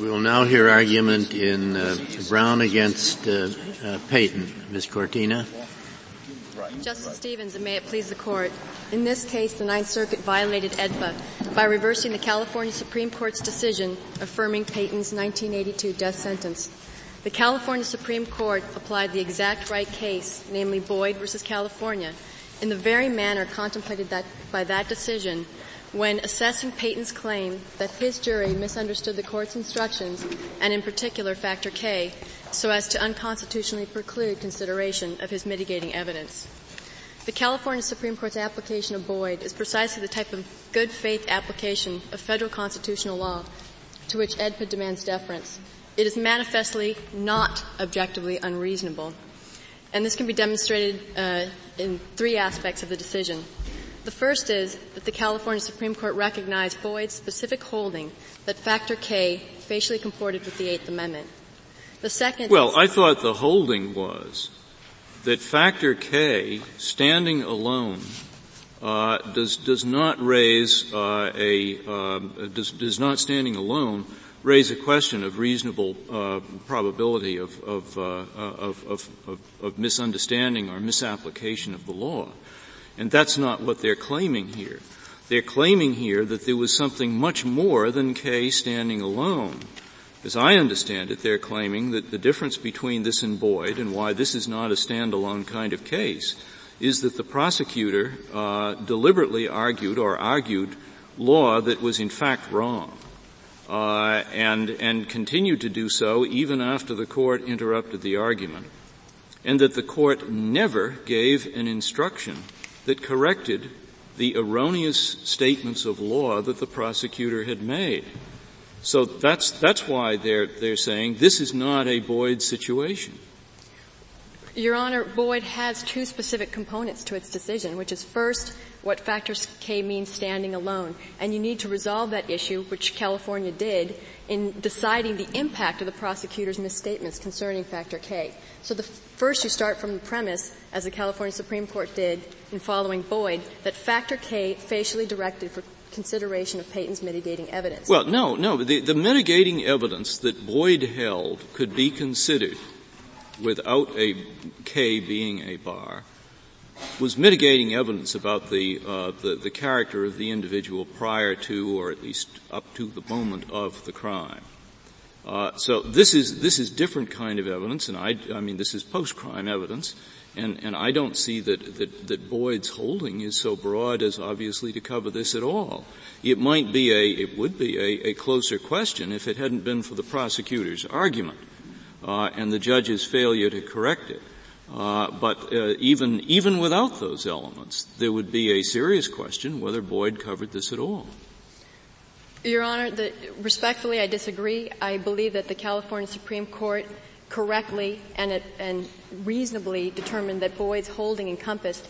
We will now hear argument in uh, Brown against uh, uh, Payton. Ms. Cortina. Justice Stevens, and may it please the court. In this case, the Ninth Circuit violated AEDPA by reversing the California Supreme Court's decision affirming Payton's 1982 death sentence. The California Supreme Court applied the exact right case, namely Boyde versus California, in the very manner contemplated that, by that decision when assessing Payton's claim that his jury misunderstood the court's instructions, and in particular factor K, so as to unconstitutionally preclude consideration of his mitigating evidence. The California Supreme Court's application of Boyde is precisely the type of good faith application of federal constitutional law to which AEDPA demands deference. It is manifestly not objectively unreasonable. And this can be demonstrated uh, in three aspects of the decision. The first is that the California Supreme Court recognized Boyde's specific holding that factor K facially comported with the Eighth Amendment. The second Well, I thought the holding was that factor K, standing alone, uh, does does not raise uh, a uh, does does not standing alone raise a question of reasonable uh, probability of of, uh, of, of, of misunderstanding or misapplication of the law. And that's not what they're claiming here. They're claiming here that there was something much more than K standing alone. As I understand it, they're claiming that the difference between this and Boyde and why this is not a standalone kind of case is that the prosecutor uh, deliberately argued or argued law that was in fact wrong. Uh, and and continued to do so even after the court interrupted the argument, and that the court never gave an instruction that corrected the erroneous statements of law that the prosecutor had made. So that's, that's why they're, they're saying this is not a Boyde situation. Your Honor, Boyde has two specific components to its decision, which is first, what factors K means standing alone. And you need to resolve that issue, which California did, in deciding the impact of the prosecutor's misstatements concerning factor K. So the first you start from the premise, as the California Supreme Court did in following Boyde, that factor K facially directed for consideration of Payton's mitigating evidence. Well, no, no. The, the mitigating evidence that Boyde held could be considered without a K being a bar was mitigating evidence about the, uh, the, the character of the individual prior to, or at least up to the moment of the crime. Uh, so this is this is different kind of evidence, and I, I mean this is post-crime evidence, and and I don't see that, that that Boyde's holding is so broad as obviously to cover this at all. It might be a it would be a, a closer question if it hadn't been for the prosecutor's argument uh, and the judge's failure to correct it. Uh, but uh, even even without those elements, there would be a serious question whether Boyde covered this at all. Your Honor, the, respectfully, I disagree. I believe that the California Supreme Court correctly and, and reasonably determined that Boyde's holding encompassed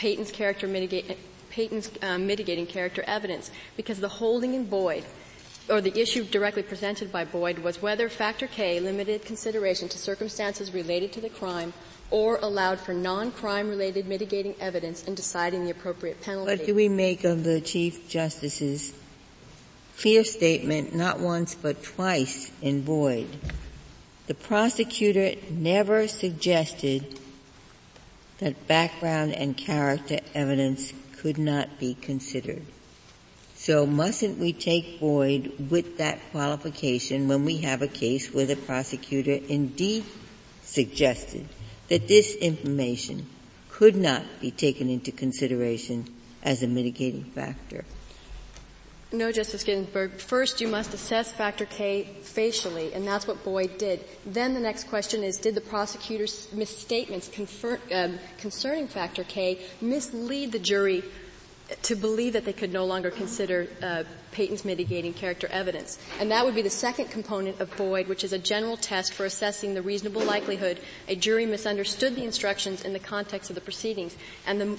mitigate, Payton's uh, mitigating character evidence because the holding in Boyde or the issue directly presented by Boyde was whether factor K limited consideration to circumstances related to the crime or allowed for non-crime related mitigating evidence in deciding the appropriate penalty. What do we make of the Chief Justice's clear statement, not once but twice in Boyde? The prosecutor never suggested that background and character evidence could not be considered. So mustn't we take Boyde with that qualification when we have a case where the prosecutor indeed suggested that this information could not be taken into consideration as a mitigating factor? No, Justice Ginsburg. First, you must assess factor K facially, and that's what Boyde did. Then the next question is, did the prosecutor's misstatements confer, um, concerning factor K mislead the jury to believe that they could no longer consider uh, Payton's mitigating character evidence. And that would be the second component of Boyde, which is a general test for assessing the reasonable likelihood a jury misunderstood the instructions in the context of the proceedings. And the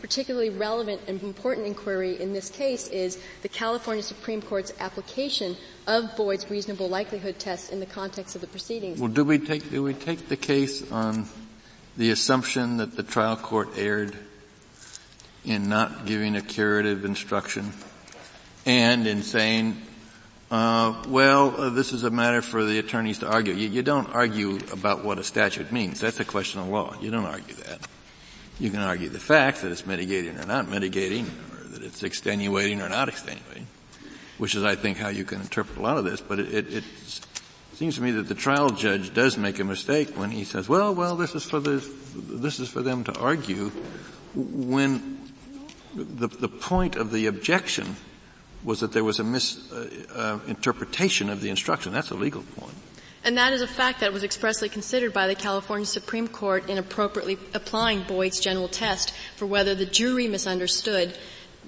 particularly relevant and important inquiry in this case is the California Supreme Court's application of Boyde's reasonable likelihood test in the context of the proceedings. Well, do we take, do we take the case on the assumption that the trial court erred in not giving a curative instruction and in saying Uh, well, uh, this is a matter for the attorneys to argue. You, you, don't argue about what a statute means. That's a question of law. You don't argue that. You can argue the fact that it's mitigating or not mitigating, or that it's extenuating or not extenuating, which is, I think, how you can interpret a lot of this. But it, it, it seems to me that the trial judge does make a mistake when he says, "Well, well, this is for the, this is for them to argue," when the, the point of the objection was that there was a misinterpretation uh, uh, of the instruction. That's a legal point. And that is a fact that was expressly considered by the California Supreme Court in appropriately applying Boyde's general test for whether the jury misunderstood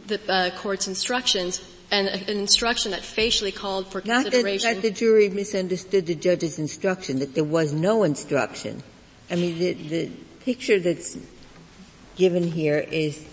the uh, court's instructions and an instruction that facially called for Not consideration. Not that, that the jury misunderstood the judge's instruction, that there was no instruction. I mean, the, the picture that's given here is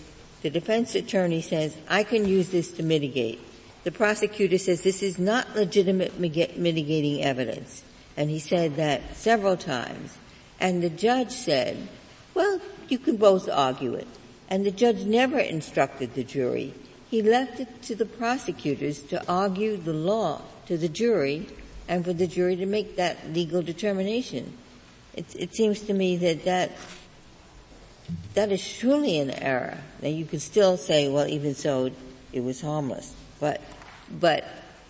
the defense attorney says, I can use this to mitigate. The prosecutor says this is not legitimate mitigating evidence. And he said that several times. And the judge said, well, you can both argue it. And the judge never instructed the jury. He left it to the prosecutors to argue the law to the jury and for the jury to make that legal determination. It, it seems to me that that that is surely an error. Now you could still say, well, even so, it was harmless. But, but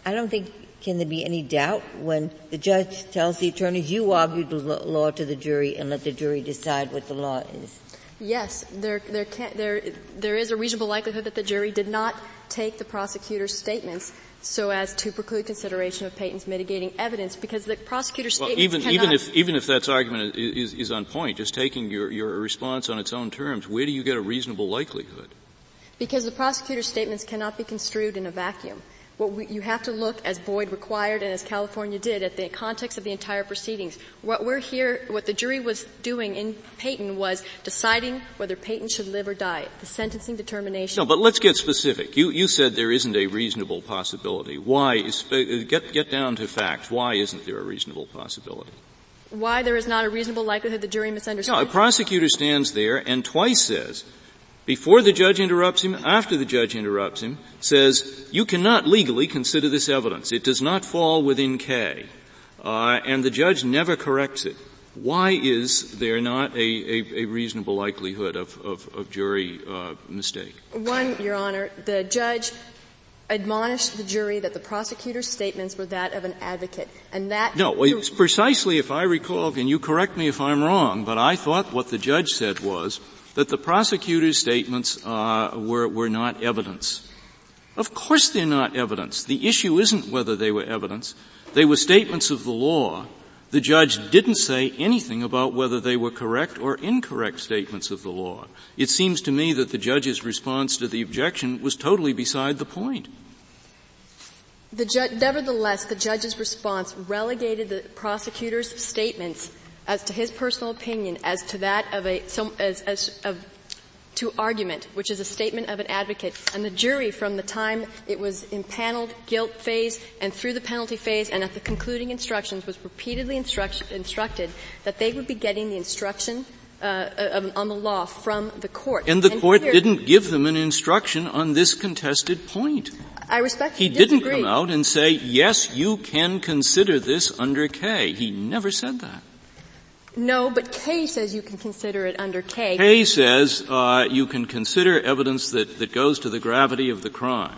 I don't think can there be any doubt when the judge tells the attorneys, you argue the law to the jury and let the jury decide what the law is? Yes, there, there, can, there, there is a reasonable likelihood that the jury did not take the prosecutor's statements so as to preclude consideration of Payton's mitigating evidence because the prosecutor's well, statements even, cannot even if, even if that's argument is, is on point, just taking your, your response on its own terms, where do you get a reasonable likelihood? Because the prosecutor's statements cannot be construed in a vacuum what we, you have to look, as Boyde required and as California did, at the context of the entire proceedings. What we're here, what the jury was doing in Payton was deciding whether Payton should live or die, the sentencing determination. No, but let's get specific. You, you said there isn't a reasonable possibility. Why is, uh, get, get down to facts. Why isn't there a reasonable possibility? Why there is not a reasonable likelihood the jury misunderstood? No, a prosecutor stands there and twice says, before the judge interrupts him, after the judge interrupts him, says, you cannot legally consider this evidence. It does not fall within K. Uh, and the judge never corrects it. Why is there not a, a, a reasonable likelihood of, of, of jury uh, mistake? One, Your Honor, the judge admonished the jury that the prosecutor's statements were that of an advocate, and that. No, it's precisely, if I recall, and you correct me if I'm wrong, but I thought what the judge said was that the prosecutor's statements uh, were, were not evidence. Of course they're not evidence. The issue isn't whether they were evidence. They were statements of the law. The judge didn't say anything about whether they were correct or incorrect statements of the law. It seems to me that the judge's response to the objection was totally beside the point. The ju- nevertheless, the judge's response relegated the prosecutor's statements as to his personal opinion as to that of a, some, as, as, of, to argument, which is a statement of an advocate. And the jury from the time it was impaneled guilt phase and through the penalty phase and at the concluding instructions was repeatedly instruct, instructed that they would be getting the instruction uh, uh, on the law from the court. And the and court here, didn't give them an instruction on this contested point. I respectfully He didn't come out and say, yes, you can consider this under K. He never said that. No, but K says you can consider it under K. K says uh, you can consider evidence that, that goes to the gravity of the crime.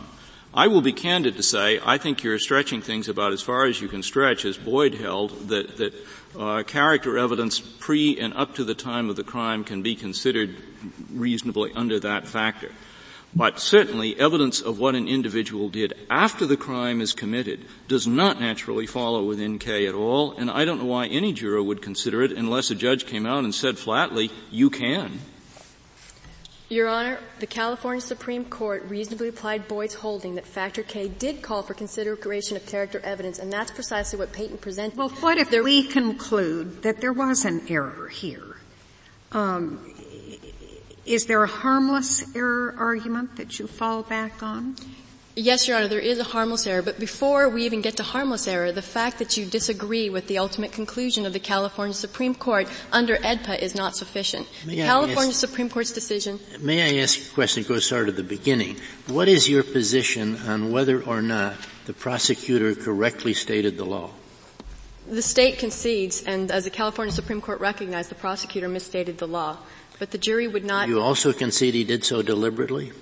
I will be candid to say I think you're stretching things about as far as you can stretch, as Boyde held, that, that uh, character evidence pre and up to the time of the crime can be considered reasonably under that factor. But certainly evidence of what an individual did after the crime is committed does not naturally follow within K at all, and I don't know why any juror would consider it unless a judge came out and said flatly, you can. Your Honor, the California Supreme Court reasonably applied Boyde's holding that factor K did call for consideration of character evidence, and that's precisely what Payton presented. Well, what if there, we conclude that there was an error here? Um, is there a harmless error argument that you fall back on? Yes, Your Honor, there is a harmless error, but before we even get to harmless error, the fact that you disagree with the ultimate conclusion of the California Supreme Court under AEDPA is not sufficient. May the California ask, Supreme Court's decision. May I ask a question that goes sort of the beginning? What is your position on whether or not the prosecutor correctly stated the law? The state concedes, and as the California Supreme Court recognized, the prosecutor misstated the law. But the jury would not. You also concede he did so deliberately?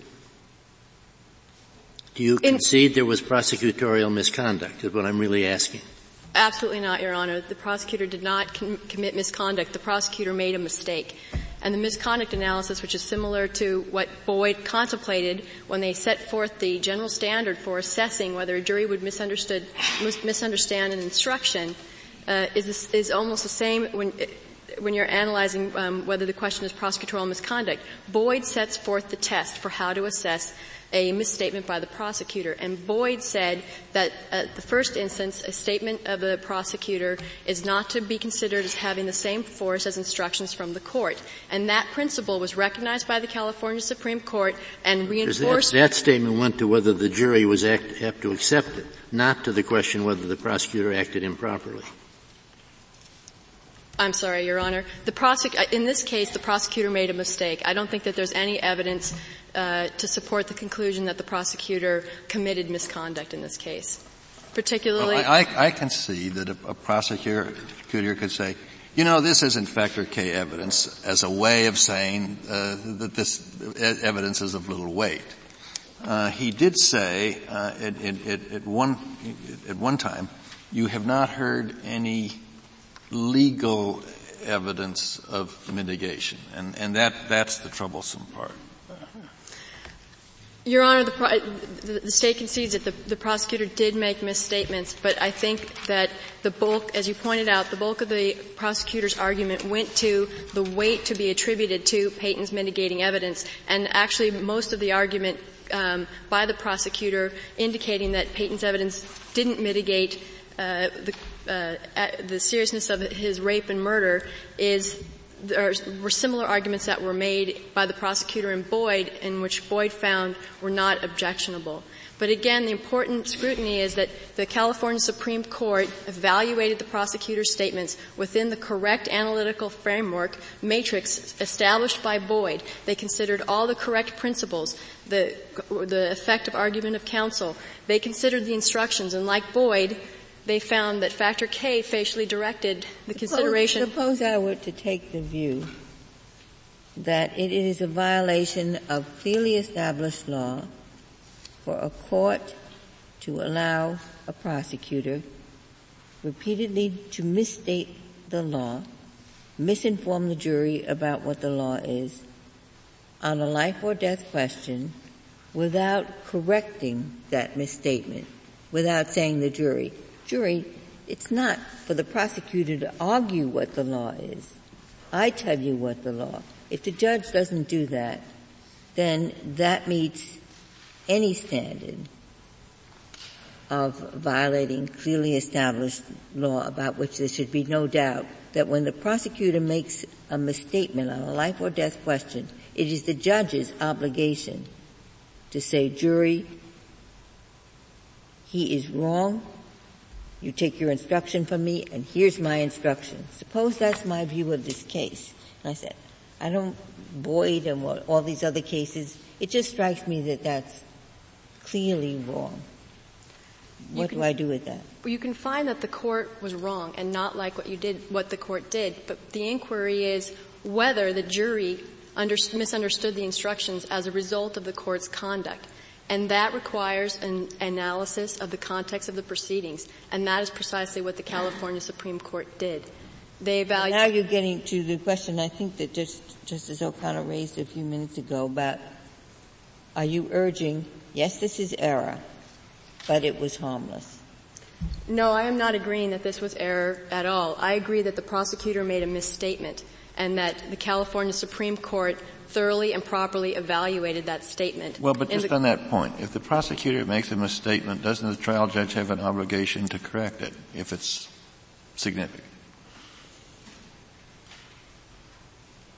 Do you concede In, there was prosecutorial misconduct, is what I'm really asking? Absolutely not, Your Honor. The prosecutor did not com- commit misconduct. The prosecutor made a mistake. And the misconduct analysis, which is similar to what Boyde contemplated when they set forth the general standard for assessing whether a jury would misunderstood, misunderstand an instruction, uh, is, is almost the same when, when you're analyzing um, whether the question is prosecutorial misconduct. Boyde sets forth the test for how to assess a misstatement by the prosecutor. And Boyde said that at the first instance, a statement of the prosecutor is not to be considered as having the same force as instructions from the court. And that principle was recognized by the California Supreme Court and reinforced. That, that, statement went to whether the jury was act, have to accept it, not to the question whether the prosecutor acted improperly. I'm sorry, Your Honor. The prosec- in this case, the prosecutor made a mistake. I don't think that there's any evidence uh, to support the conclusion that the prosecutor committed misconduct in this case. Particularly, well, I, I, can see that a, a prosecutor could say, you know, this isn't factor K evidence as a way of saying uh, that this evidence is of little weight. Uh, he did say uh, at, at, at, one at one time, you have not heard any legal evidence of mitigation, and, and that that's the troublesome part. Your Honor, the, the, state concedes that the, the, prosecutor did make misstatements, but I think that the bulk, as you pointed out, the bulk of the prosecutor's argument went to the weight to be attributed to Payton's mitigating evidence, and actually most of the argument um, by the prosecutor indicating that Payton's evidence didn't mitigate uh, the, uh, the seriousness of his rape and murder is there were similar arguments that were made by the prosecutor in Boyde in which Boyde found were not objectionable. But again, the important scrutiny is that the California Supreme Court evaluated the prosecutor's statements within the correct analytical framework matrix established by Boyde. They considered all the correct principles, the, the effective argument of counsel. They considered the instructions, and like Boyde, they found that factor K facially directed the consideration. Suppose I were to take the view that it is a violation of clearly established law for a court to allow a prosecutor repeatedly to misstate the law, misinform the jury about what the law is on a life or death question without correcting that misstatement, without saying the jury, jury, it's not for the prosecutor to argue what the law is. I tell you what the law. If the judge doesn't do that, then that meets any standard of violating clearly established law about which there should be no doubt that when the prosecutor makes a misstatement on a life or death question, it is the judge's obligation to say, jury, he is wrong, you take your instruction from me and here's my instruction. Suppose that's my view of this case. And I said, I don't, Boyde and what, all these other cases, it just strikes me that that's clearly wrong. What can, do I do with that? Well, you can find that the court was wrong and not like what you did, what the court did. But the inquiry is whether the jury under, misunderstood the instructions as a result of the court's conduct. And that requires an analysis of the context of the proceedings. And that is precisely what the California Supreme Court did. They evaluated. Now you're getting to the question I think that just, Justice O'Connor raised a few minutes ago about are you urging, yes, this is error, but it was harmless? No, I am not agreeing that this was error at all. I agree that the prosecutor made a misstatement and that the California Supreme Court thoroughly and properly evaluated that statement. Well, but just the, on that point, if the prosecutor makes a misstatement, doesn't the trial judge have an obligation to correct it if it's significant?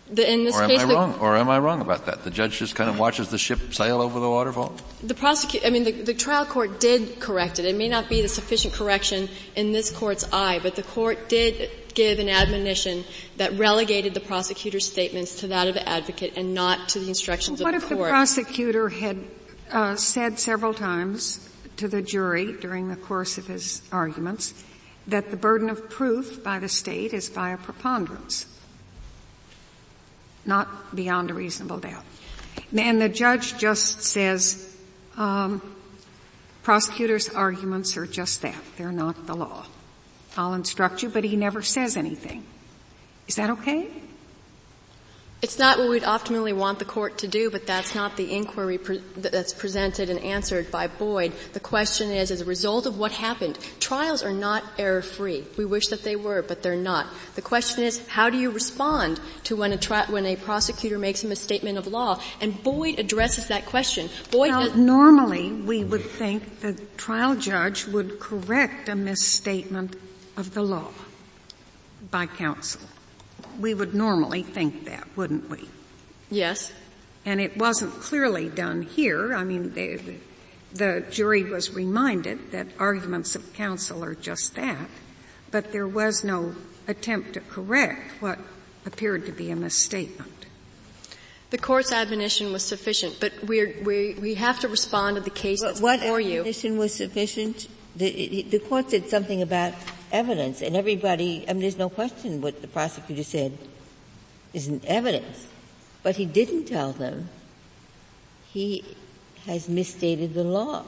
The, in this or am case, I wrong? Or am I wrong about that? The judge just kind of watches the ship sail over the waterfall. The prosecutor, I mean, the, the, trial court did correct it. It may not be the sufficient correction in this court's eye, but the court did give an admonition that relegated the prosecutor's statements to that of the advocate and not to the instructions what of the court. What if the prosecutor had uh, said several times to the jury during the course of his arguments that the burden of proof by the state is by a preponderance, not beyond a reasonable doubt. And the judge just says, um, prosecutors' arguments are just that. They're not the law. I'll instruct you, but he never says anything. Is that okay? It's not what we'd optimally want the court to do, but that's not the inquiry pre- that's presented and answered by Boyde. The question is, as a result of what happened, trials are not error-free. We wish that they were, but they're not. The question is, how do you respond to when a, tra- when a prosecutor makes a misstatement of law? And Boyde addresses that question. Boyde well, normally we would think the trial judge would correct a misstatement of the law by counsel we would normally think that, wouldn't we? Yes. And it wasn't clearly done here. I mean, they, the jury was reminded that arguments of counsel are just that, but there was no attempt to correct what appeared to be a misstatement. The court's admonition was sufficient, but we we we have to respond to the case that's what before you. What admonition was sufficient? The, the court said something about evidence, and everybody, I mean, there's no question what the prosecutor said isn't evidence. But he didn't tell them he has misstated the law.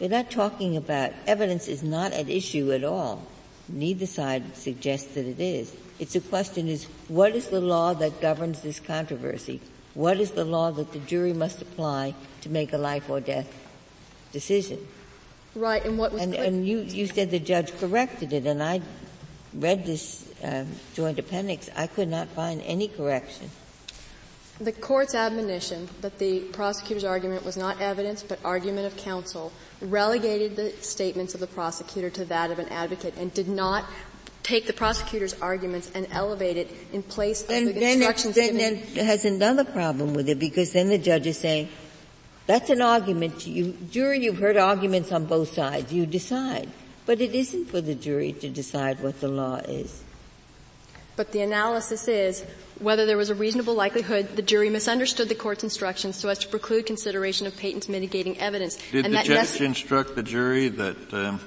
We're not talking about evidence is not at issue at all. Neither side suggests that it is. It's a question is what is the law that governs this controversy? What is the law that the jury must apply to make a life or death decision? Right, and what was and, and you, you said the judge corrected it, and I read this um, joint appendix. I could not find any correction. The court's admonition that the prosecutor's argument was not evidence but argument of counsel relegated the statements of the prosecutor to that of an advocate and did not take the prosecutor's arguments and elevate it in place of then, the instructions then, given. Then it has another problem with it because then the judge is saying, that's an argument. You, jury, you've heard arguments on both sides. You decide. But it isn't for the jury to decide what the law is. But the analysis is whether there was a reasonable likelihood the jury misunderstood the court's instructions so as to preclude consideration of Payton's mitigating evidence. Did and the judge nece- instruct the jury that um,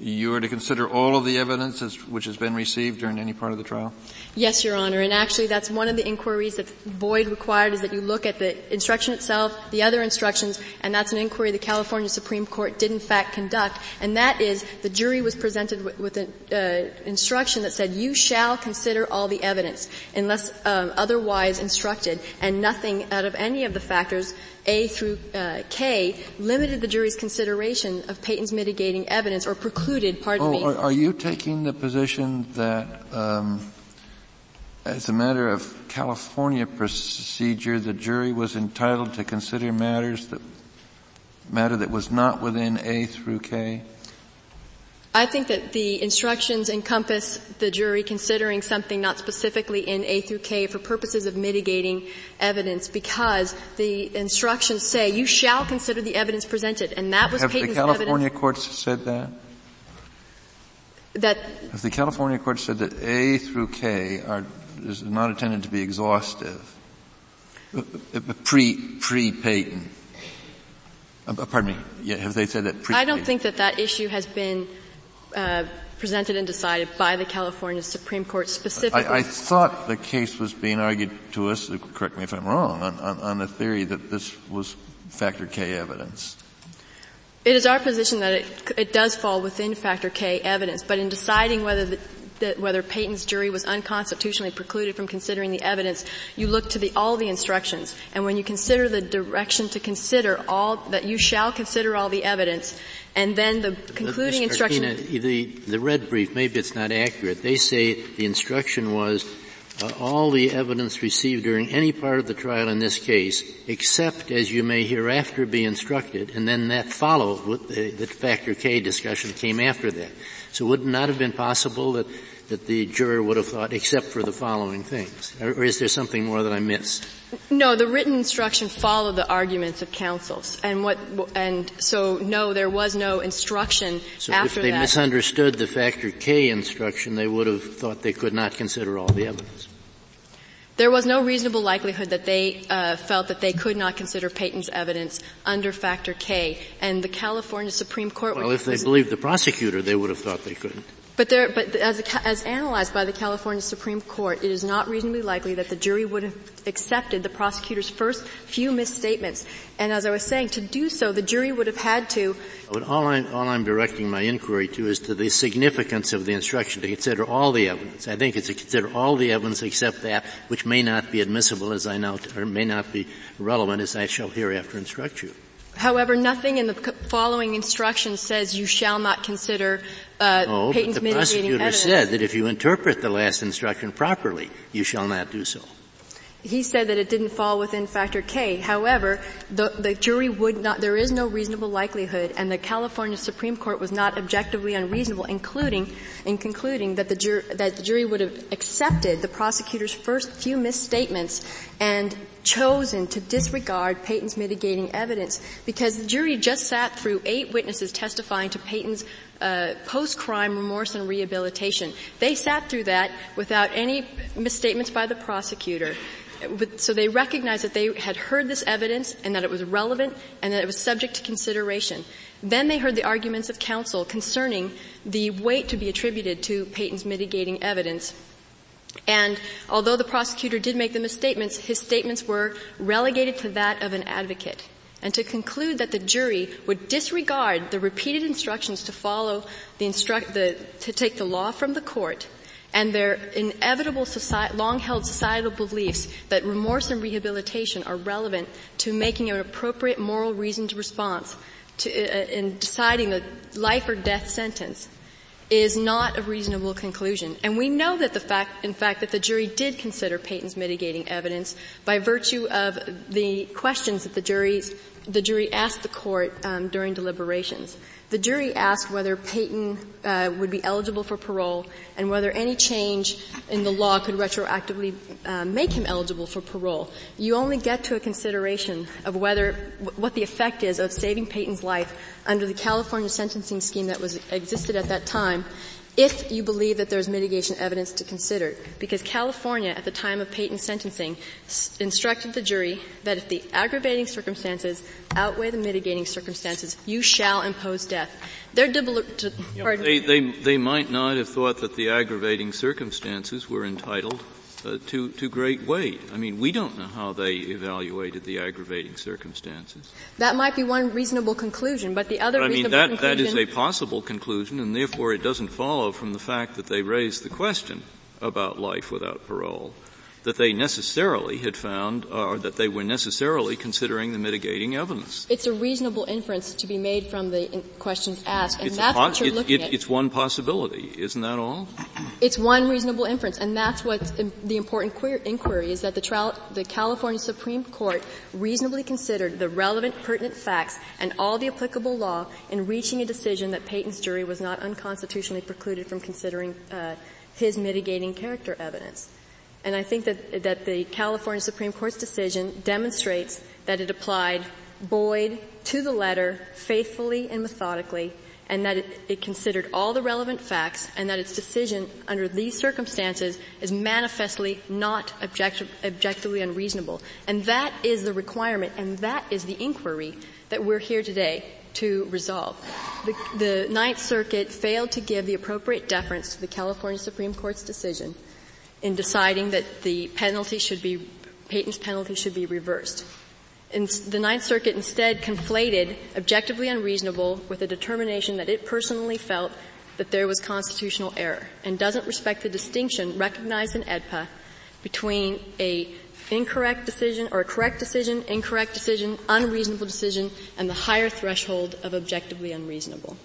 you are to consider all of the evidence which has been received during any part of the trial? Yes, Your Honor. And actually that's one of the inquiries that Boyde required is that you look at the instruction itself, the other instructions, and that's an inquiry the California Supreme Court did in fact conduct. And that is the jury was presented with, with an uh, instruction that said you shall consider all the evidence unless um, otherwise instructed and nothing out of any of the factors a through uh, K limited the jury's consideration of Payton's mitigating evidence or precluded, pardon oh, me. Are, are, you taking the position that um, as a matter of California procedure, the jury was entitled to consider matters that matter that was not within A through K? I think that the instructions encompass the jury considering something not specifically in A through K for purposes of mitigating evidence because the instructions say you shall consider the evidence presented and that was Have Payton's the California evidence. courts said that? That Have the California courts said that A through K are is not intended to be exhaustive? Uh, uh, pre pre Payton. Uh, pardon me. Yeah, have they said that pre? I don't think that that issue has been uh, presented and decided by the California Supreme Court specifically. I, I, thought the case was being argued to us, correct me if I'm wrong, on, on, on the theory that this was factor K evidence. It is our position that it, it does fall within factor K evidence, but in deciding whether the, that whether Payton's jury was unconstitutionally precluded from considering the evidence, you look to the, all the instructions. And when you consider the direction to consider all, that you shall consider all the evidence, and then the concluding instruction. the, the red brief, maybe it's not accurate. They say the instruction was uh, all the evidence received during any part of the trial in this case, except as you may hereafter be instructed, and then that followed with the, the factor K discussion came after that. So would it not have been possible that, that the juror would have thought, except for the following things? Or, or is there something more that I missed? No, the written instruction followed the arguments of counsels, and what, and so no, there was no instruction so after if they that. misunderstood the factor K instruction, they would have thought they could not consider all the evidence. There was no reasonable likelihood that they uh, felt that they could not consider Payton's evidence under factor K, and the California Supreme Court. Well, if they believed the prosecutor, they would have thought they couldn't. But, there, but as, as, analyzed by the California Supreme Court, it is not reasonably likely that the jury would have accepted the prosecutor's first few misstatements. And as I was saying, to do so, the jury would have had to. But all I'm, all I'm directing my inquiry to is to the significance of the instruction to consider all the evidence. I think it's to consider all the evidence except that which may not be admissible as I now, or may not be relevant as I shall hereafter instruct you. However, nothing in the following instructions says you shall not consider uh, oh, but the prosecutor evidence. said that if you interpret the last instruction properly, you shall not do so. He said that it didn't fall within factor K. However, the, the jury would not, there is no reasonable likelihood, and the California Supreme Court was not objectively unreasonable, including, in concluding that the, jur, that the jury would have accepted the prosecutor's first few misstatements and chosen to disregard Payton's mitigating evidence because the jury just sat through eight witnesses testifying to Payton's uh, post-crime remorse and rehabilitation. They sat through that without any misstatements by the prosecutor. So they recognized that they had heard this evidence and that it was relevant and that it was subject to consideration. Then they heard the arguments of counsel concerning the weight to be attributed to Payton's mitigating evidence. And although the prosecutor did make the misstatements, his statements were relegated to that of an advocate. And to conclude that the jury would disregard the repeated instructions to follow the instruct, the, to take the law from the court and their inevitable society, long-held societal beliefs that remorse and rehabilitation are relevant to making an appropriate moral reasoned response to, uh, in deciding the life or death sentence is not a reasonable conclusion. And we know that the fact, in fact, that the jury did consider Payton's mitigating evidence by virtue of the questions that the jury's, the jury asked the court um, during deliberations. The jury asked whether Payton uh, would be eligible for parole and whether any change in the law could retroactively uh, make him eligible for parole. You only get to a consideration of whether what the effect is of saving Payton's life under the California sentencing scheme that was existed at that time if you believe that there's mitigation evidence to consider. Because California, at the time of Payton's sentencing, s- instructed the jury that if the aggravating circumstances outweigh the mitigating circumstances, you shall impose death. They're they, they, they might not have thought that the aggravating circumstances were entitled uh, to, to great weight. I mean, we don't know how they evaluated the aggravating circumstances. That might be one reasonable conclusion, but the other but I mean, that, conclusion... that is a possible conclusion, and therefore it doesn't follow from the fact that they raised the question about life without parole that they necessarily had found, or that they were necessarily considering the mitigating evidence. It's a reasonable inference to be made from the questions asked, and it's that's what you're looking it, at. It's one possibility, isn't that all? It's one reasonable inference, and that's what's the important inquiry is that the, trial, the California Supreme Court reasonably considered the relevant, pertinent facts and all the applicable law in reaching a decision that Payton's jury was not unconstitutionally precluded from considering uh, his mitigating character evidence. And I think that, that the California Supreme Court's decision demonstrates that it applied Boyde to the letter faithfully and methodically and that it, it, considered all the relevant facts and that its decision under these circumstances is manifestly not objective, objectively unreasonable. And that is the requirement and that is the inquiry that we're here today to resolve. The, the Ninth Circuit failed to give the appropriate deference to the California Supreme Court's decision in deciding that the penalty should be, Payton's penalty should be reversed. And the Ninth Circuit instead conflated objectively unreasonable with a determination that it personally felt that there was constitutional error and doesn't respect the distinction recognized in AEDPA between a incorrect decision or a correct decision, incorrect decision, unreasonable decision, and the higher threshold of objectively unreasonable.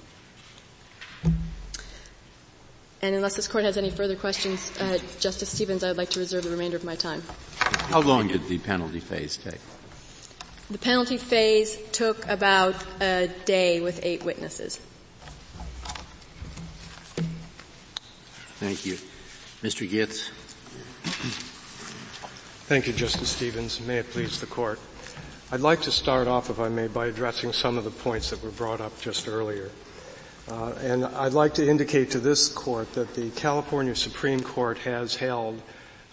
And unless this court has any further questions, uh, Justice Stevens, I would like to reserve the remainder of my time. How long did the penalty phase take? The penalty phase took about a day with eight witnesses. Thank you. Mr. Gitz. Thank you, Justice Stevens. May it please the court. I'd like to start off, if I may, by addressing some of the points that were brought up just earlier. Uh, and I'd like to indicate to this court that the California Supreme Court has held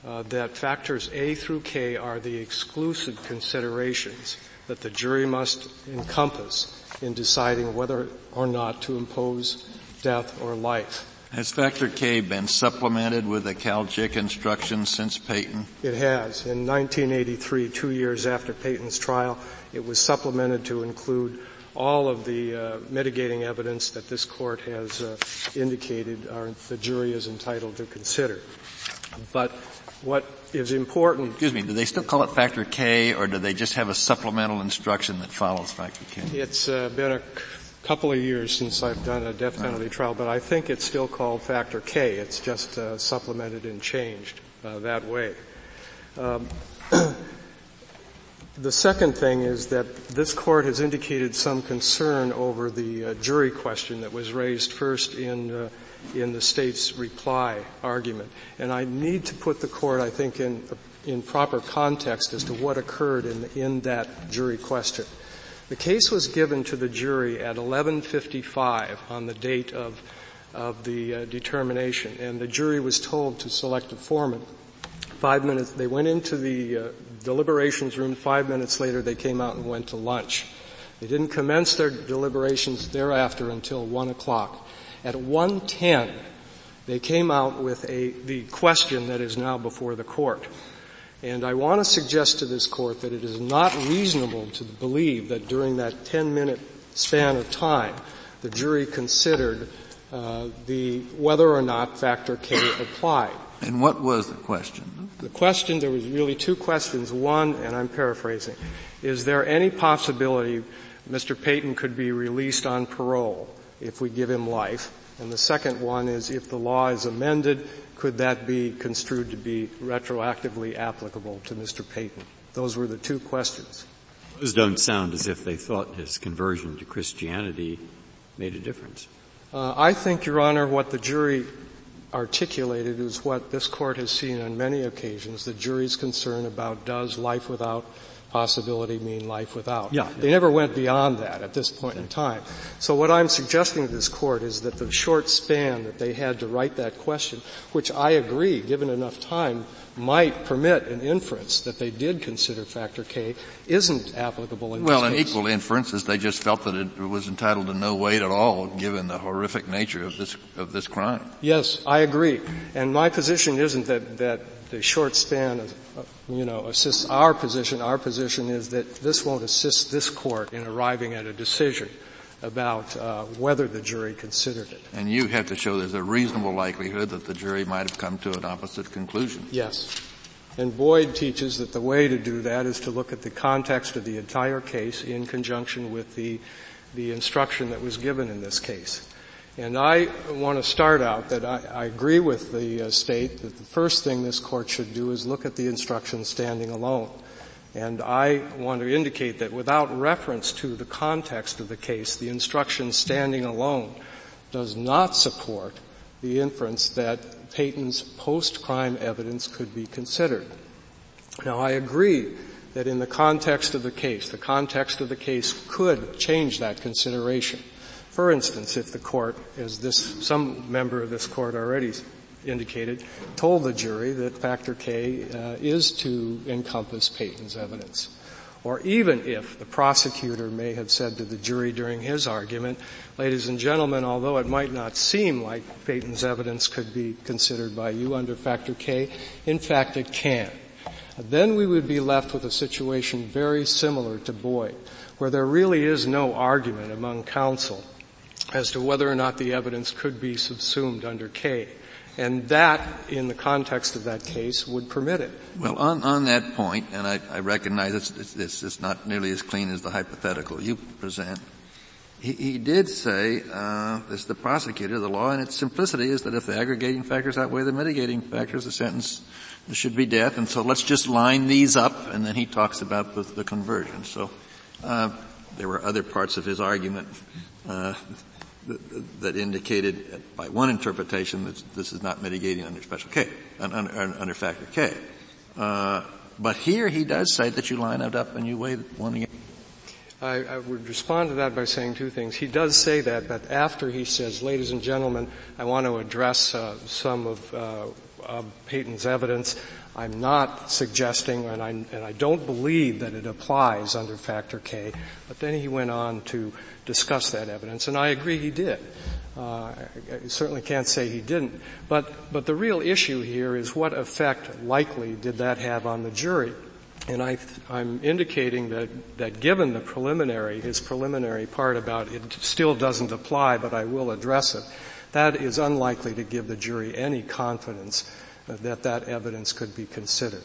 uh, that factors A through K are the exclusive considerations that the jury must encompass in deciding whether or not to impose death or life. Has factor K been supplemented with a CalJIC instruction since Payton? It has. In 1983, two years after Payton's trial, it was supplemented to include all of the uh, mitigating evidence that this court has uh, indicated are, the jury is entitled to consider. But what is important. Excuse me, do they still call it factor K or do they just have a supplemental instruction that follows factor K? It's uh, been a couple of years since I've done a death penalty right. trial, but I think it's still called factor K. It's just uh, supplemented and changed uh, that way. Um, the second thing is that this court has indicated some concern over the uh, jury question that was raised first in uh, in the state's reply argument. And I need to put the court, I think, in, in proper context as to what occurred in, in that jury question. The case was given to the jury at 11:55 on the date of of the uh, determination, and the jury was told to select a foreman. Five minutes, they went into the uh, deliberations room. Five minutes later, they came out and went to lunch. They didn't commence their deliberations thereafter until one o'clock. At 110, they came out with a, the question that is now before the court. And I want to suggest to this court that it is not reasonable to believe that during that 10 minute span of time, the jury considered uh, the whether or not factor K applied. And what was the question? The question, there was really two questions. One, and I'm paraphrasing, is there any possibility Mr. Payton could be released on parole? if we give him life? And the second one is if the law is amended, could that be construed to be retroactively applicable to Mr. Payton? Those were the two questions. Those don't sound as if they thought his conversion to Christianity made a difference. Uh, I think, Your Honor, what the jury articulated is what this court has seen on many occasions. The jury's concern about does life without possibility mean life without. Yeah, They never went beyond that at this point in time. So what I'm suggesting to this court is that the short span that they had to write that question, which I agree, given enough time, might permit an inference that they did consider factor K isn't applicable in Well, an case. equal inference is they just felt that it was entitled to no weight at all given the horrific nature of this, of this crime. Yes, I agree. And my position isn't that, that the short span of, you know, assists our position. Our position is that this won't assist this court in arriving at a decision about uh, whether the jury considered it. And you have to show there's a reasonable likelihood that the jury might have come to an opposite conclusion. Yes. And Boyde teaches that the way to do that is to look at the context of the entire case in conjunction with the, the instruction that was given in this case. And I want to start out that I, I agree with the uh, state that the first thing this court should do is look at the instructions standing alone. And I want to indicate that without reference to the context of the case, the instruction standing alone does not support the inference that Payton's post-crime evidence could be considered. Now I agree that in the context of the case, the context of the case could change that consideration. For instance, if the court, as this, some member of this court already indicated, told the jury that factor K uh, is to encompass Payton's evidence. Or even if the prosecutor may have said to the jury during his argument, ladies and gentlemen, although it might not seem like Payton's evidence could be considered by you under factor K, in fact it can. Then we would be left with a situation very similar to Boyde, where there really is no argument among counsel as to whether or not the evidence could be subsumed under K. And that, in the context of that case, would permit it. Well, on, on that point, and I, I recognize it's, it's, it's, not nearly as clean as the hypothetical you present, he, he did say, uh, as the prosecutor, the law in its simplicity is that if the aggregating factors outweigh the mitigating factors, the sentence should be death, and so let's just line these up, and then he talks about the, the conversion. So, uh, there were other parts of his argument, uh, that, indicated by one interpretation that this is not mitigating under special K, under, factor K. Uh, but here he does say that you line it up and you weigh one against. I, I, would respond to that by saying two things. He does say that, but after he says, ladies and gentlemen, I want to address uh, some of uh, of Payton's evidence. I'm not suggesting, and I, and I don't believe that it applies under factor K, but then he went on to discuss that evidence, and I agree he did. Uh, I certainly can't say he didn't, but, but the real issue here is what effect likely did that have on the jury? And I, am indicating that, that given the preliminary, his preliminary part about it still doesn't apply, but I will address it, that is unlikely to give the jury any confidence that that evidence could be considered.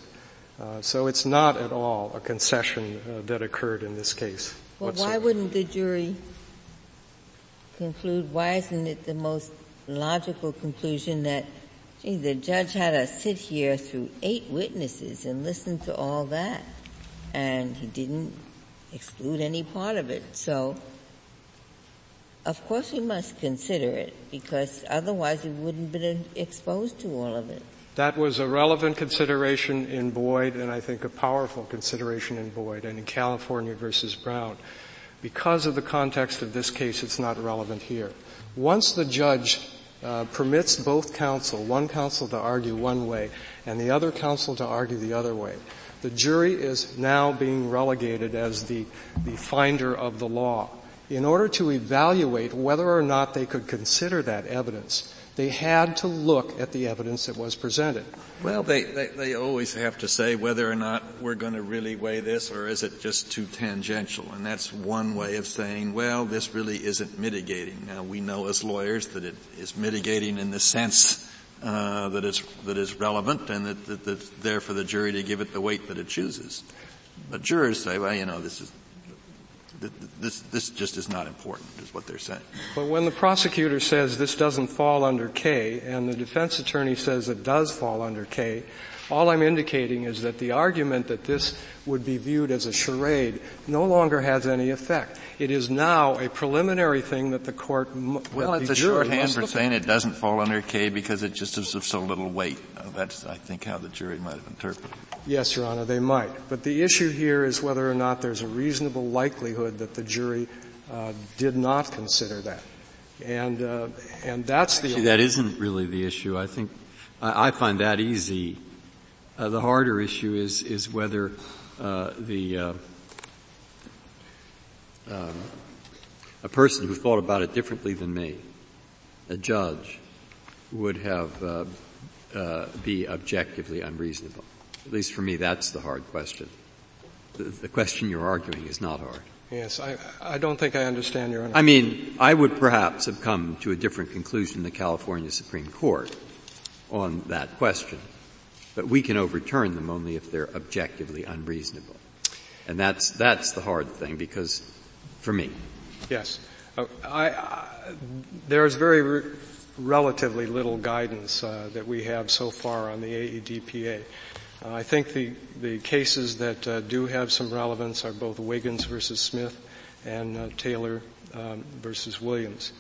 Uh, so it's not at all a concession uh, that occurred in this case. Well, whatsoever. why wouldn't the jury conclude? Why isn't it the most logical conclusion that, gee, the judge had to sit here through eight witnesses and listen to all that, and he didn't exclude any part of it. So of course we must consider it because otherwise we wouldn't have been exposed to all of it. That was a relevant consideration in Boyde and I think a powerful consideration in Boyde and in California versus Brown. Because of the context of this case, it's not relevant here. Once the judge uh, permits both counsel, one counsel to argue one way and the other counsel to argue the other way, the jury is now being relegated as the, the finder of the law in order to evaluate whether or not they could consider that evidence, they had to look at the evidence that was presented. Well, they, they, they always have to say whether or not we're going to really weigh this or is it just too tangential. And that's one way of saying, well, this really isn't mitigating. Now we know as lawyers that it is mitigating in the sense uh, that it's that is relevant and that, that that's there for the jury to give it the weight that it chooses. But jurors say, well, you know, this is this, this just is not important, is what they're saying. But when the prosecutor says this doesn't fall under K, and the defense attorney says it does fall under K, all I'm indicating is that the argument that this would be viewed as a charade no longer has any effect. It is now a preliminary thing that the court. Well, it's a shorthand for saying it doesn't fall under K because it just is of so little weight. Uh, that's, I think, how the jury might have interpreted it. Yes, Your Honor, they might. But the issue here is whether or not there's a reasonable likelihood that the jury uh, did not consider that. And, uh, and that's the. Actually, that isn't really the issue. I think I, I find that easy uh, the harder issue is is whether uh, the uh, um, a person who thought about it differently than me, a judge, would have uh, uh, be objectively unreasonable. At least for me, that's the hard question. The, the question you're arguing is not hard. Yes, I, I don't think I understand your. I mean, I would perhaps have come to a different conclusion than the California Supreme Court on that question. But we can overturn them only if they're objectively unreasonable. And that's, that's the hard thing because, for me. Yes. Uh, I, I, there's very re- relatively little guidance uh, that we have so far on the AEDPA. Uh, I think the, the cases that uh, do have some relevance are both Wiggins versus Smith and uh, Taylor um, versus Williams.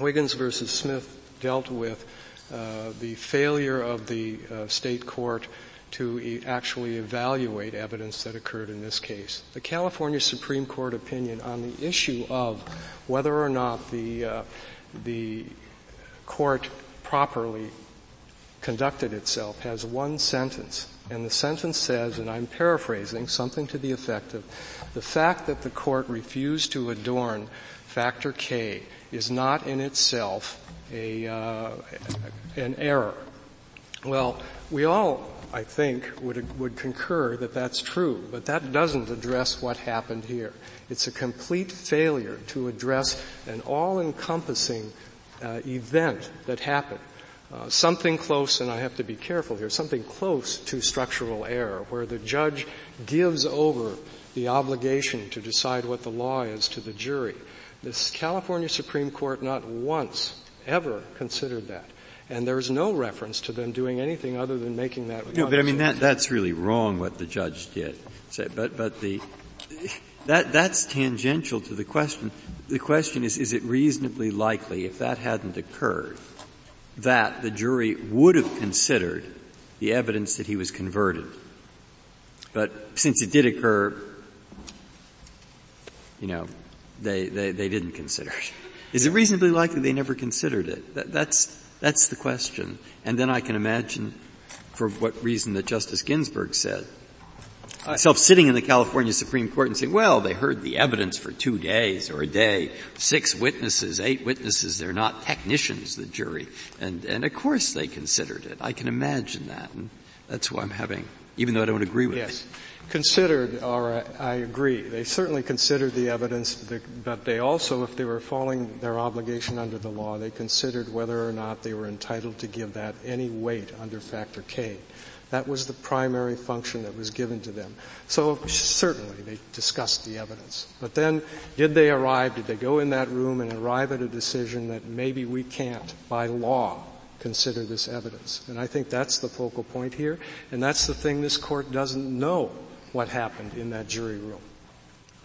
Wiggins versus Smith dealt with uh, the failure of the uh, state court to e- actually evaluate evidence that occurred in this case. The California Supreme Court opinion on the issue of whether or not the uh, the court properly conducted itself has one sentence, and the sentence says, and I'm paraphrasing, something to the effect of, the fact that the court refused to adorn factor K is not in itself a, uh, an error. Well, we all, I think, would, would concur that that's true, but that doesn't address what happened here. It's a complete failure to address an all-encompassing uh, event that happened. Uh, something close, and I have to be careful here, something close to structural error, where the judge gives over the obligation to decide what the law is to the jury. This California Supreme Court not once ever considered that. And there's no reference to them doing anything other than making that. No, but I mean that that's really wrong what the judge did. But but the that that's tangential to the question. The question is: Is it reasonably likely, if that hadn't occurred, that the jury would have considered the evidence that he was converted? But since it did occur, you know, they they, they didn't consider it. Is it reasonably likely they never considered it? That, that's, That's the question. And then I can imagine for what reason that Justice Ginsburg said. Myself sitting in the California Supreme Court and saying, well, they heard the evidence for two days or a day, six witnesses, eight witnesses, they're not technicians, the jury. And, and of course they considered it. I can imagine that. And that's why I'm having, even though I don't agree with yes. it considered, or I agree, they certainly considered the evidence, but they also, if they were following their obligation under the law, they considered whether or not they were entitled to give that any weight under factor K. That was the primary function that was given to them. So certainly they discussed the evidence. But then, did they arrive, did they go in that room and arrive at a decision that maybe we can't, by law, consider this evidence? And I think that's the focal point here, and that's the thing this court doesn't know what happened in that jury room.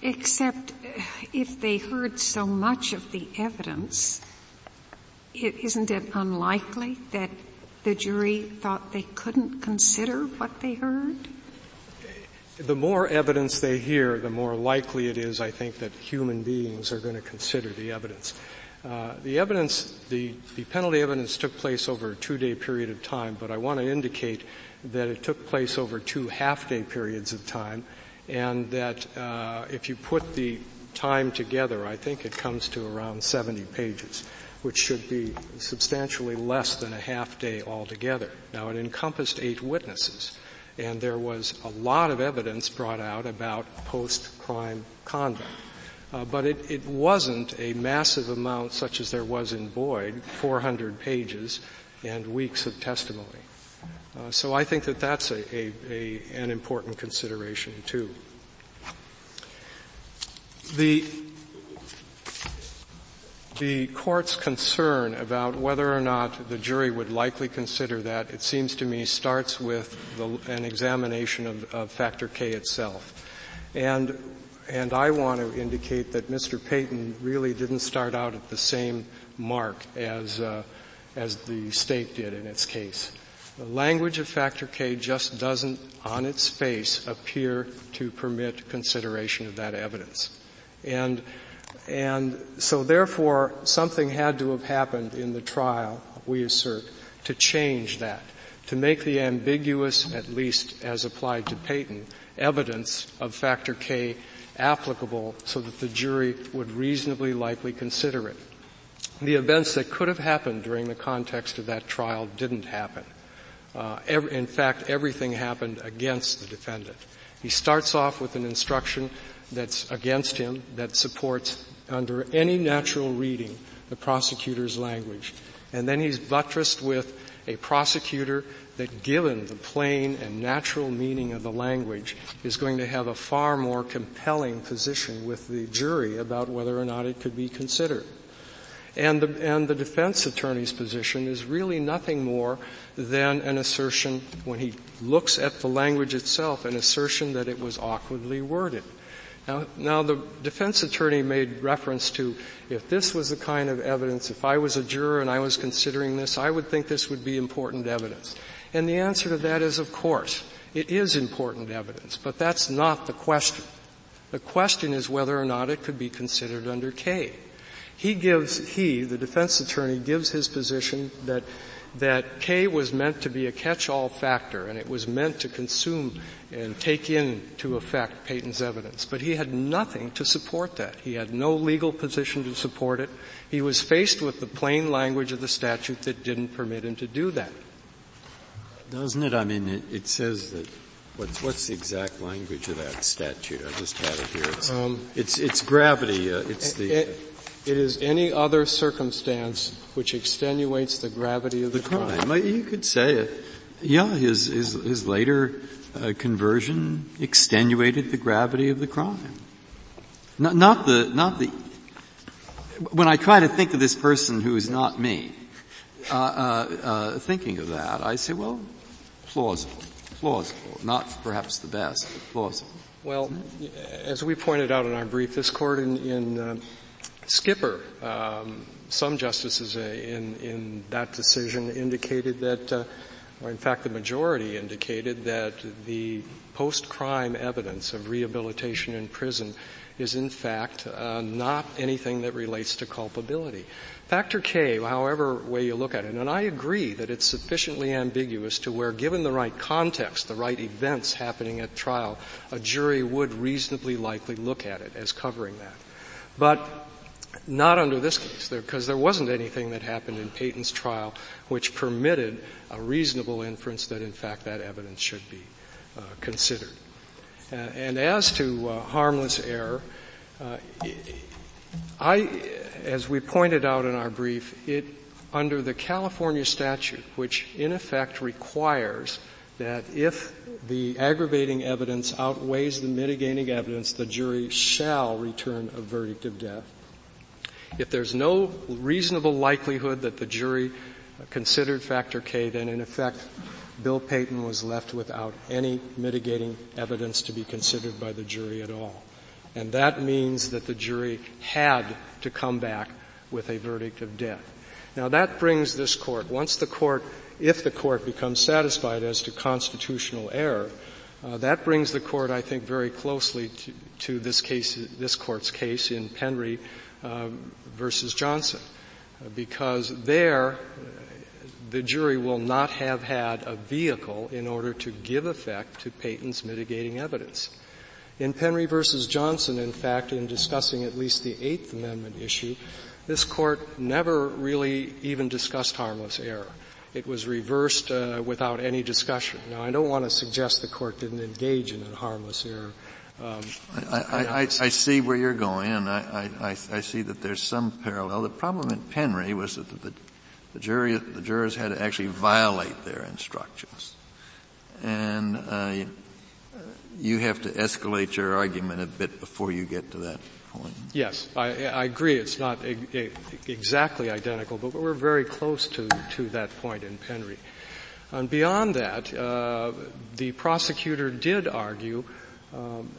Except uh, if they heard so much of the evidence, is isn't it unlikely that the jury thought they couldn't consider what they heard? The more evidence they hear, the more likely it is, I think, that human beings are going to consider the evidence. Uh, the evidence, the, the penalty evidence took place over a two-day period of time, but I want to indicate that it took place over two half-day periods of time, and that uh, if you put the time together, I think it comes to around 70 pages, which should be substantially less than a half day altogether. Now, it encompassed eight witnesses, and there was a lot of evidence brought out about post-crime conduct. Uh, but it, it wasn't a massive amount such as there was in Boyde, 400 pages and weeks of testimony. Uh, so I think that that's a, a, a, an important consideration too. The the court's concern about whether or not the jury would likely consider that, it seems to me, starts with the, an examination of, of, factor K itself. And, and I want to indicate that Mr. Payton really didn't start out at the same mark as, uh, as the state did in its case. The language of factor K just doesn't, on its face, appear to permit consideration of that evidence. And, and so therefore, something had to have happened in the trial, we assert, to change that, to make the ambiguous, at least as applied to Payton, evidence of factor K applicable so that the jury would reasonably likely consider it. The events that could have happened during the context of that trial didn't happen. Uh, every, in fact, everything happened against the defendant. He starts off with an instruction that's against him, that supports, under any natural reading, the prosecutor's language. And then he's buttressed with a prosecutor that given the plain and natural meaning of the language is going to have a far more compelling position with the jury about whether or not it could be considered. And the, and the defense attorney's position is really nothing more than an assertion, when he looks at the language itself, an assertion that it was awkwardly worded. Now, now the defense attorney made reference to if this was the kind of evidence, if I was a juror and I was considering this, I would think this would be important evidence. And the answer to that is of course. It is important evidence, but that's not the question. The question is whether or not it could be considered under K. He gives, he, the defense attorney, gives his position that that K was meant to be a catch-all factor and it was meant to consume and take into effect Payton's evidence. But he had nothing to support that. He had no legal position to support it. He was faced with the plain language of the statute that didn't permit him to do that. Doesn't it? I mean, it, it says that What's, what's the exact language of that statute? I just had it here. It's, um, it's, it's gravity. Uh, it's the. It, is any other circumstance which extenuates the gravity of the, the crime. crime. You could say it. Yeah, his, his, his later uh, conversion extenuated the gravity of the crime. Not, not the, not the, when I try to think of this person who is not me, uh, uh, uh thinking of that, I say, well, plausible, plausible. Not perhaps the best, but plausible. Well, as we pointed out in our brief, this court in, in uh, Skipper, um, some justices uh, in, in that decision indicated that, uh, or in fact the majority indicated that the post-crime evidence of rehabilitation in prison is in fact uh, not anything that relates to culpability. Factor K, however way you look at it, and I agree that it's sufficiently ambiguous to where given the right context, the right events happening at trial, a jury would reasonably likely look at it as covering that. But not under this case, because there, wasn't anything that happened in Payton's trial which permitted a reasonable inference that in fact that evidence should be uh, considered. Uh, and as to uh, harmless error, uh, I, as we pointed out in our brief, it, under the California statute, which in effect requires that if the aggravating evidence outweighs the mitigating evidence, the jury shall return a verdict of death. If there's no reasonable likelihood that the jury considered factor K, then in effect, Bill Payton was left without any mitigating evidence to be considered by the jury at all. And that means that the jury had to come back with a verdict of death. Now that brings this court, once the court, if the court becomes satisfied as to constitutional error, uh, that brings the court, I think, very closely to, to this case, this court's case in Penry uh, versus Johnson, because there the jury will not have had a vehicle in order to give effect to Payton's mitigating evidence. In Penry versus Johnson, in fact, in discussing at least the Eighth Amendment issue, this court never really even discussed harmless error. It was reversed uh, without any discussion. Now, I don't want to suggest the court didn't engage in a harmless error. Um, I, I, I, see where you're going, and I, I, see that there's some parallel. The problem in Penry was that the, the jury, the jurors had to actually violate their instructions, and uh, you have to escalate your argument a bit before you get to that point. Yes, I, agree. It's not exactly identical, but we're very close to, to that point in Penry. And beyond that, uh, the prosecutor did argue um,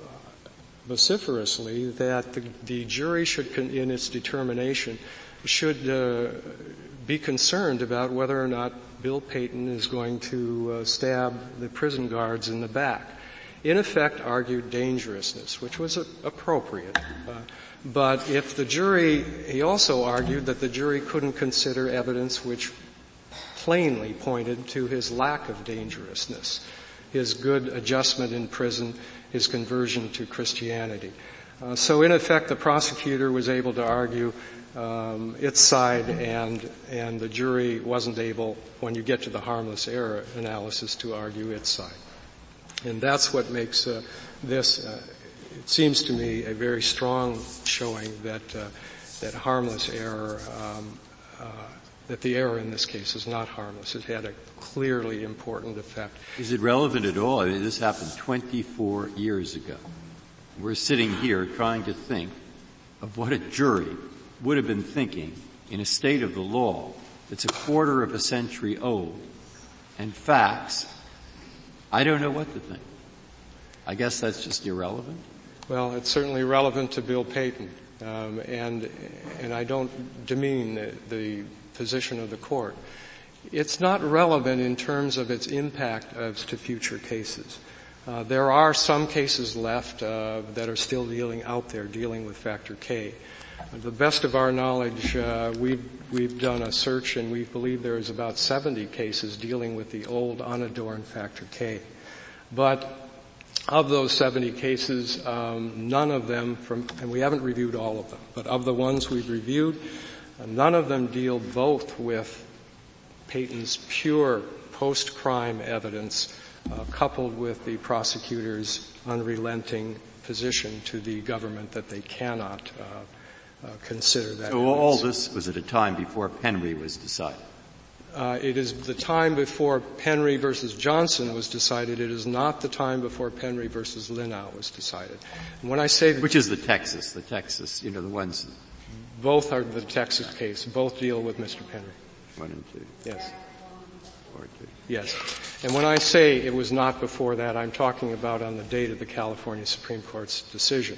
vociferously that the, the jury should, in its determination, should uh, be concerned about whether or not Bill Payton is going to uh, stab the prison guards in the back in effect argued dangerousness, which was appropriate. Uh, but if the jury, he also argued that the jury couldn't consider evidence which plainly pointed to his lack of dangerousness, his good adjustment in prison, his conversion to Christianity. Uh, so in effect, the prosecutor was able to argue um, its side, and and the jury wasn't able, when you get to the harmless error analysis, to argue its side. And that's what makes uh, this, uh, it seems to me, a very strong showing that uh, that harmless error, um, uh, that the error in this case is not harmless. It had a clearly important effect. Is it relevant at all? I mean, this happened 24 years ago. We're sitting here trying to think of what a jury would have been thinking in a state of the law that's a quarter of a century old and facts I don't know what to think. I guess that's just irrelevant. Well, it's certainly relevant to Bill Payton, um, and and I don't demean the, the, position of the court. It's not relevant in terms of its impact as to future cases. Uh, there are some cases left uh, that are still dealing out there, dealing with factor K. Uh, the best of our knowledge, uh, we've we've done a search and we believe there is about 70 cases dealing with the old unadorned factor K. But of those 70 cases, um, none of them from, and we haven't reviewed all of them, but of the ones we've reviewed, none of them deal both with Payton's pure post-crime evidence uh, coupled with the prosecutor's unrelenting position to the government that they cannot uh, uh, consider that. So all this was at a time before Penry was decided. Uh, it is the time before Penry versus Johnson was decided. It is not the time before Penry versus Lynaugh was decided. And when I say which is the Texas, the Texas, you know, the ones. Both are the Texas case. Both deal with Mr. Penry. One and two. Yes. Or two. Yes. And when I say it was not before that, I'm talking about on the date of the California Supreme Court's decision.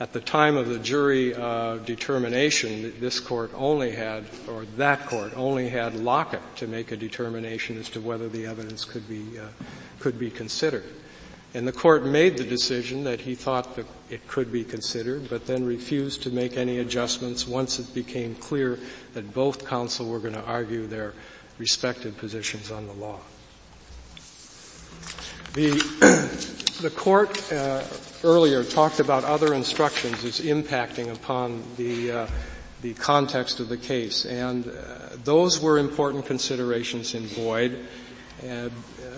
At the time of the jury uh, determination, this court only had, or that court only had Lockett to make a determination as to whether the evidence could be uh, could be considered. And the court made the decision that he thought that it could be considered, but then refused to make any adjustments once it became clear that both counsel were going to argue their respective positions on the law. The, the court uh, earlier talked about other instructions as impacting upon the, uh, the context of the case, and uh, those were important considerations in Boyde,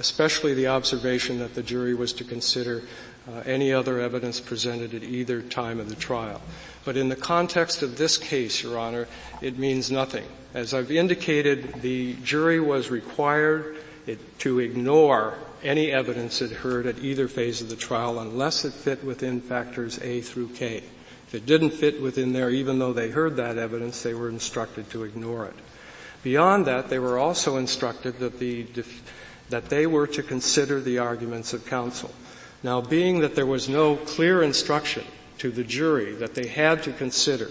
especially the observation that the jury was to consider uh, any other evidence presented at either time of the trial. But in the context of this case, Your Honor, it means nothing. As I've indicated, the jury was required to ignore any evidence it heard at either phase of the trial unless it fit within factors A through K. If it didn't fit within there, even though they heard that evidence, they were instructed to ignore it. Beyond that, they were also instructed that the, that they were to consider the arguments of counsel. Now, being that there was no clear instruction to the jury that they had to consider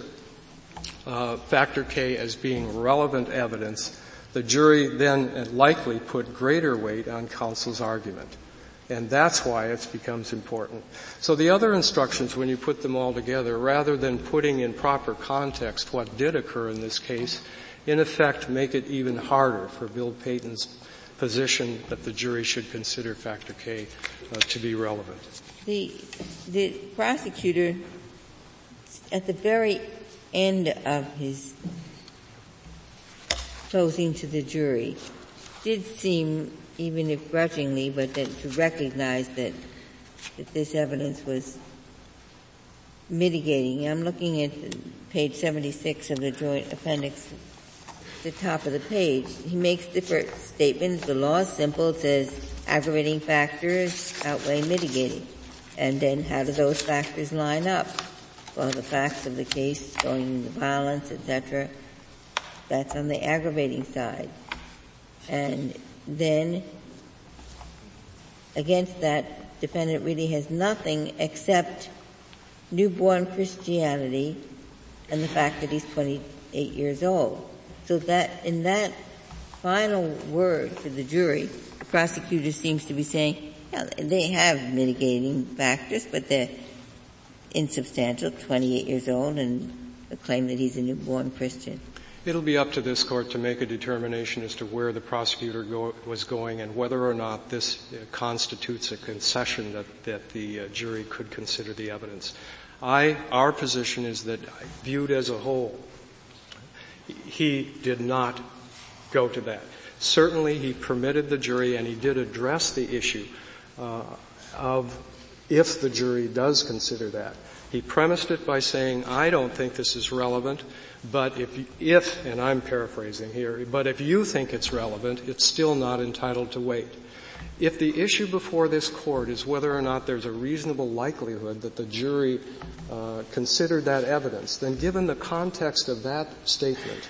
uh, factor K as being relevant evidence, the jury then likely put greater weight on counsel's argument. And that's why it becomes important. So the other instructions, when you put them all together, rather than putting in proper context what did occur in this case, in effect make it even harder for Bill Payton's position that the jury should consider factor K uh, to be relevant. The, the prosecutor, at the very end of his closing to the jury did seem, even if grudgingly, but that to recognize that, that this evidence was mitigating. I'm looking at page 76 of the joint appendix, the top of the page. He makes different statements. The law is simple. It says aggravating factors outweigh mitigating. And then how do those factors line up? Well, the facts of the case, showing the violence, etc. That's on the aggravating side. And then against that, defendant really has nothing except newborn Christianity and the fact that he's 28 years old. So that, in that final word to the jury, the prosecutor seems to be saying, yeah, they have mitigating factors, but they're insubstantial, 28 years old, and the claim that he's a newborn Christian. It'll be up to this court to make a determination as to where the prosecutor go, was going and whether or not this uh, constitutes a concession that, that the uh, jury could consider the evidence. I, our position is that viewed as a whole, he did not go to that. Certainly he permitted the jury and he did address the issue uh, of if the jury does consider that. He premised it by saying, I don't think this is relevant. But if, if, and I'm paraphrasing here, but if you think it's relevant, it's still not entitled to wait. If the issue before this court is whether or not there's a reasonable likelihood that the jury uh, considered that evidence, then given the context of that statement,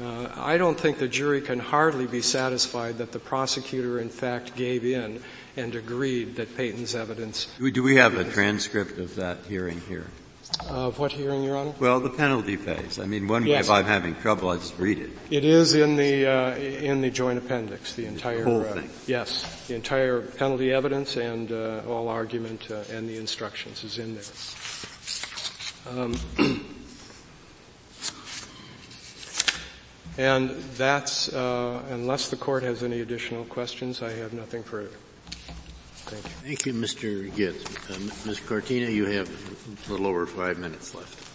uh, I don't think the jury can hardly be satisfied that the prosecutor in fact gave in and agreed that Payton's evidence. Do we have a transcript of that hearing here? Of what hearing, Your Honor? Well, the penalty phase. I mean, one yes. if I'm having trouble, I just read it. It is in the uh, in the joint appendix, the entire the whole uh, thing. yes, the entire penalty evidence and uh, all argument uh, and the instructions is in there. Um, and that's uh, unless the court has any additional questions, I have nothing further. Thank you. Thank you, Mr. Gitz. Uh, Ms. Cortina, you have a little over five minutes left.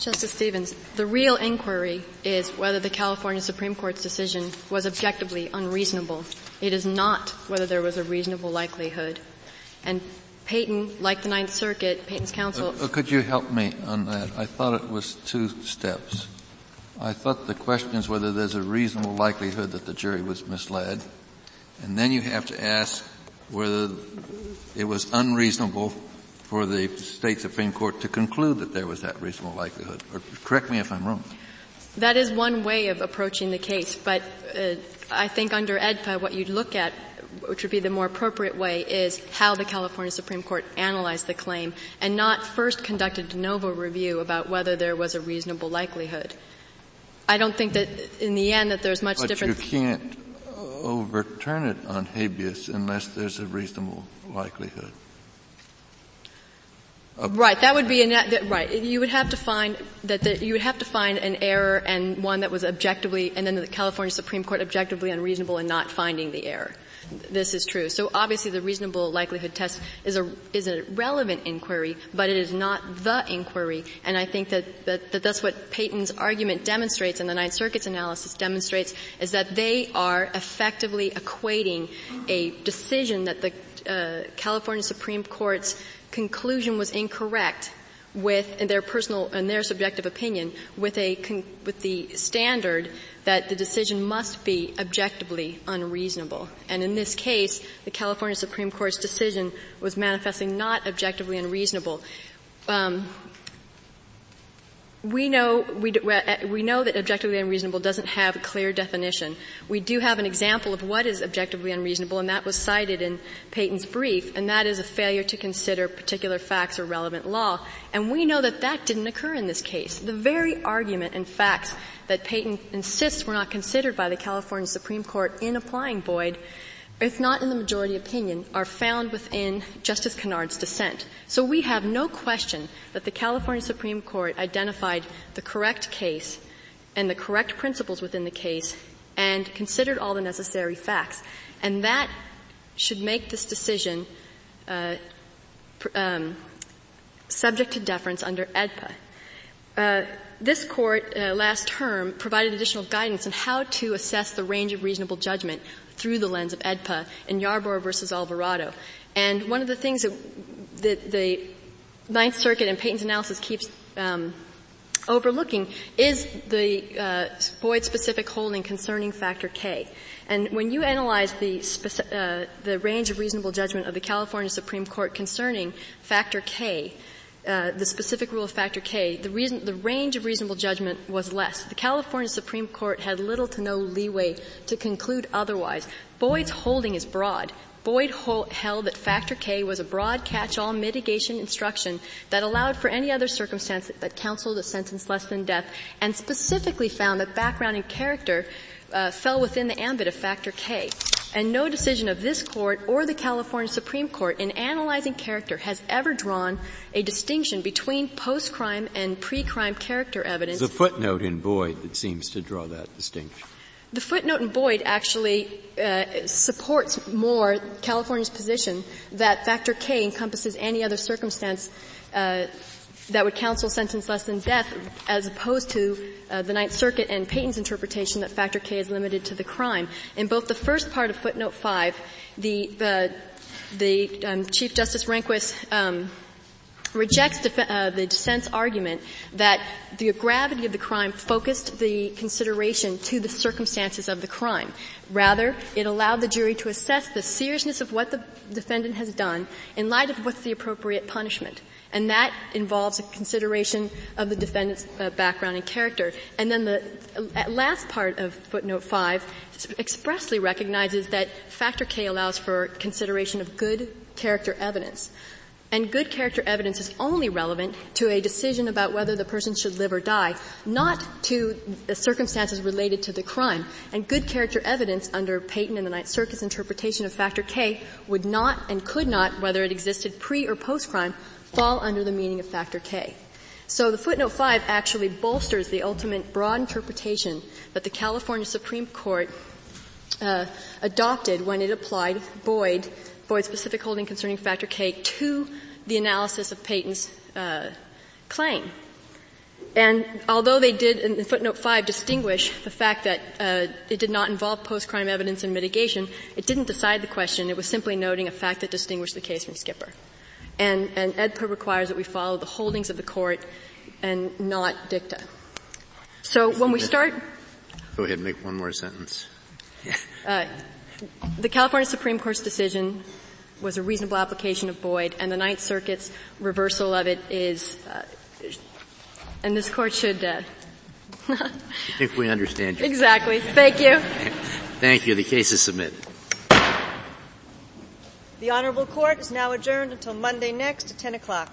Justice Stevens, the real inquiry is whether the California Supreme Court's decision was objectively unreasonable. It is not whether there was a reasonable likelihood. And Payton, like the Ninth Circuit, Payton's counsel. Uh, uh, could you help me on that? I thought it was two steps. I thought the question is whether there's a reasonable likelihood that the jury was misled. And then you have to ask whether it was unreasonable for the state Supreme Court to conclude that there was that reasonable likelihood. Or correct me if I'm wrong. That is one way of approaching the case, but uh, I think under AEDPA what you'd look at, which would be the more appropriate way, is how the California Supreme Court analyzed the claim and not first conducted a de novo review about whether there was a reasonable likelihood. I don't think that in the end that there's much but difference. you can't overturn it on habeas unless there's a reasonable likelihood. Right, that would be an, that, right. You would have to find that the, you would have to find an error and one that was objectively, and then the California Supreme Court objectively unreasonable in not finding the error. This is true. So obviously the reasonable likelihood test is a, is a relevant inquiry, but it is not the inquiry. And I think that, that, that that's what Payton's argument demonstrates and the Ninth Circuit's analysis demonstrates is that they are effectively equating a decision that the uh, California Supreme Court's conclusion was incorrect with their personal and their subjective opinion with a with the standard that the decision must be objectively unreasonable. And in this case, the California Supreme Court's decision was manifestly not objectively unreasonable. Um, we know we, uh, we know that objectively unreasonable doesn't have a clear definition. We do have an example of what is objectively unreasonable, and that was cited in Payton's brief, and that is a failure to consider particular facts or relevant law. And we know that that didn't occur in this case. The very argument and facts that Payton insists were not considered by the California Supreme Court in applying Boyde if not in the majority opinion, are found within Justice Kennard's dissent. So we have no question that the California Supreme Court identified the correct case and the correct principles within the case and considered all the necessary facts. And that should make this decision uh, um, subject to deference under AEDPA. Uh, this court uh, last term provided additional guidance on how to assess the range of reasonable judgment through the lens of AEDPA in Yarborough versus Alvarado. And one of the things that the, the Ninth Circuit and Payton's analysis keeps um, overlooking is the uh, Boyde-specific holding concerning factor K. And when you analyze the, speci- uh, the range of reasonable judgment of the California Supreme Court concerning factor K, uh, the specific rule of factor K, the reason, the range of reasonable judgment was less. The California Supreme Court had little to no leeway to conclude otherwise. Boyde's holding is broad. Boyde held that factor K was a broad catch-all mitigation instruction that allowed for any other circumstance that counseled a sentence less than death, and specifically found that background and character uh, fell within the ambit of factor K. And no decision of this court or the California Supreme Court in analyzing character has ever drawn a distinction between post-crime and pre-crime character evidence. There's a footnote in Boyde that seems to draw that distinction. The footnote in Boyde actually uh, supports more California's position that factor K encompasses any other circumstance uh, that would counsel sentence less than death, as opposed to uh, the Ninth Circuit and Payton's interpretation that factor K is limited to the crime. In both the first part of footnote five, the uh, the um, Chief Justice Rehnquist um, rejects def- uh, the dissent's argument that the gravity of the crime focused the consideration to the circumstances of the crime. Rather, it allowed the jury to assess the seriousness of what the defendant has done in light of what's the appropriate punishment. And that involves a consideration of the defendant's uh, background and character. And then the uh, last part of footnote 5 expressly recognizes that factor K allows for consideration of good character evidence. And good character evidence is only relevant to a decision about whether the person should live or die, not to the circumstances related to the crime. And good character evidence under Payton and the Ninth Circuit's interpretation of factor K would not and could not, whether it existed pre or post crime, fall under the meaning of factor K. So the footnote 5 actually bolsters the ultimate broad interpretation that the California Supreme Court uh, adopted when it applied Boyde Boyde's specific holding concerning factor K to the analysis of Payton's uh, claim. And although they did, in footnote 5, distinguish the fact that uh, it did not involve post-crime evidence and mitigation, it didn't decide the question. It was simply noting a fact that distinguished the case from Skipper. And, and AEDPA requires that we follow the holdings of the court and not dicta. So when we start... Go ahead, and make one more sentence. uh, the California Supreme Court's decision was a reasonable application of Boyde, and the Ninth Circuit's reversal of it is, uh, and this court should. Uh, I think we understand you. Exactly. Thank you. Thank you. The case is submitted. The Honorable Court is now adjourned until Monday next at 10 o'clock.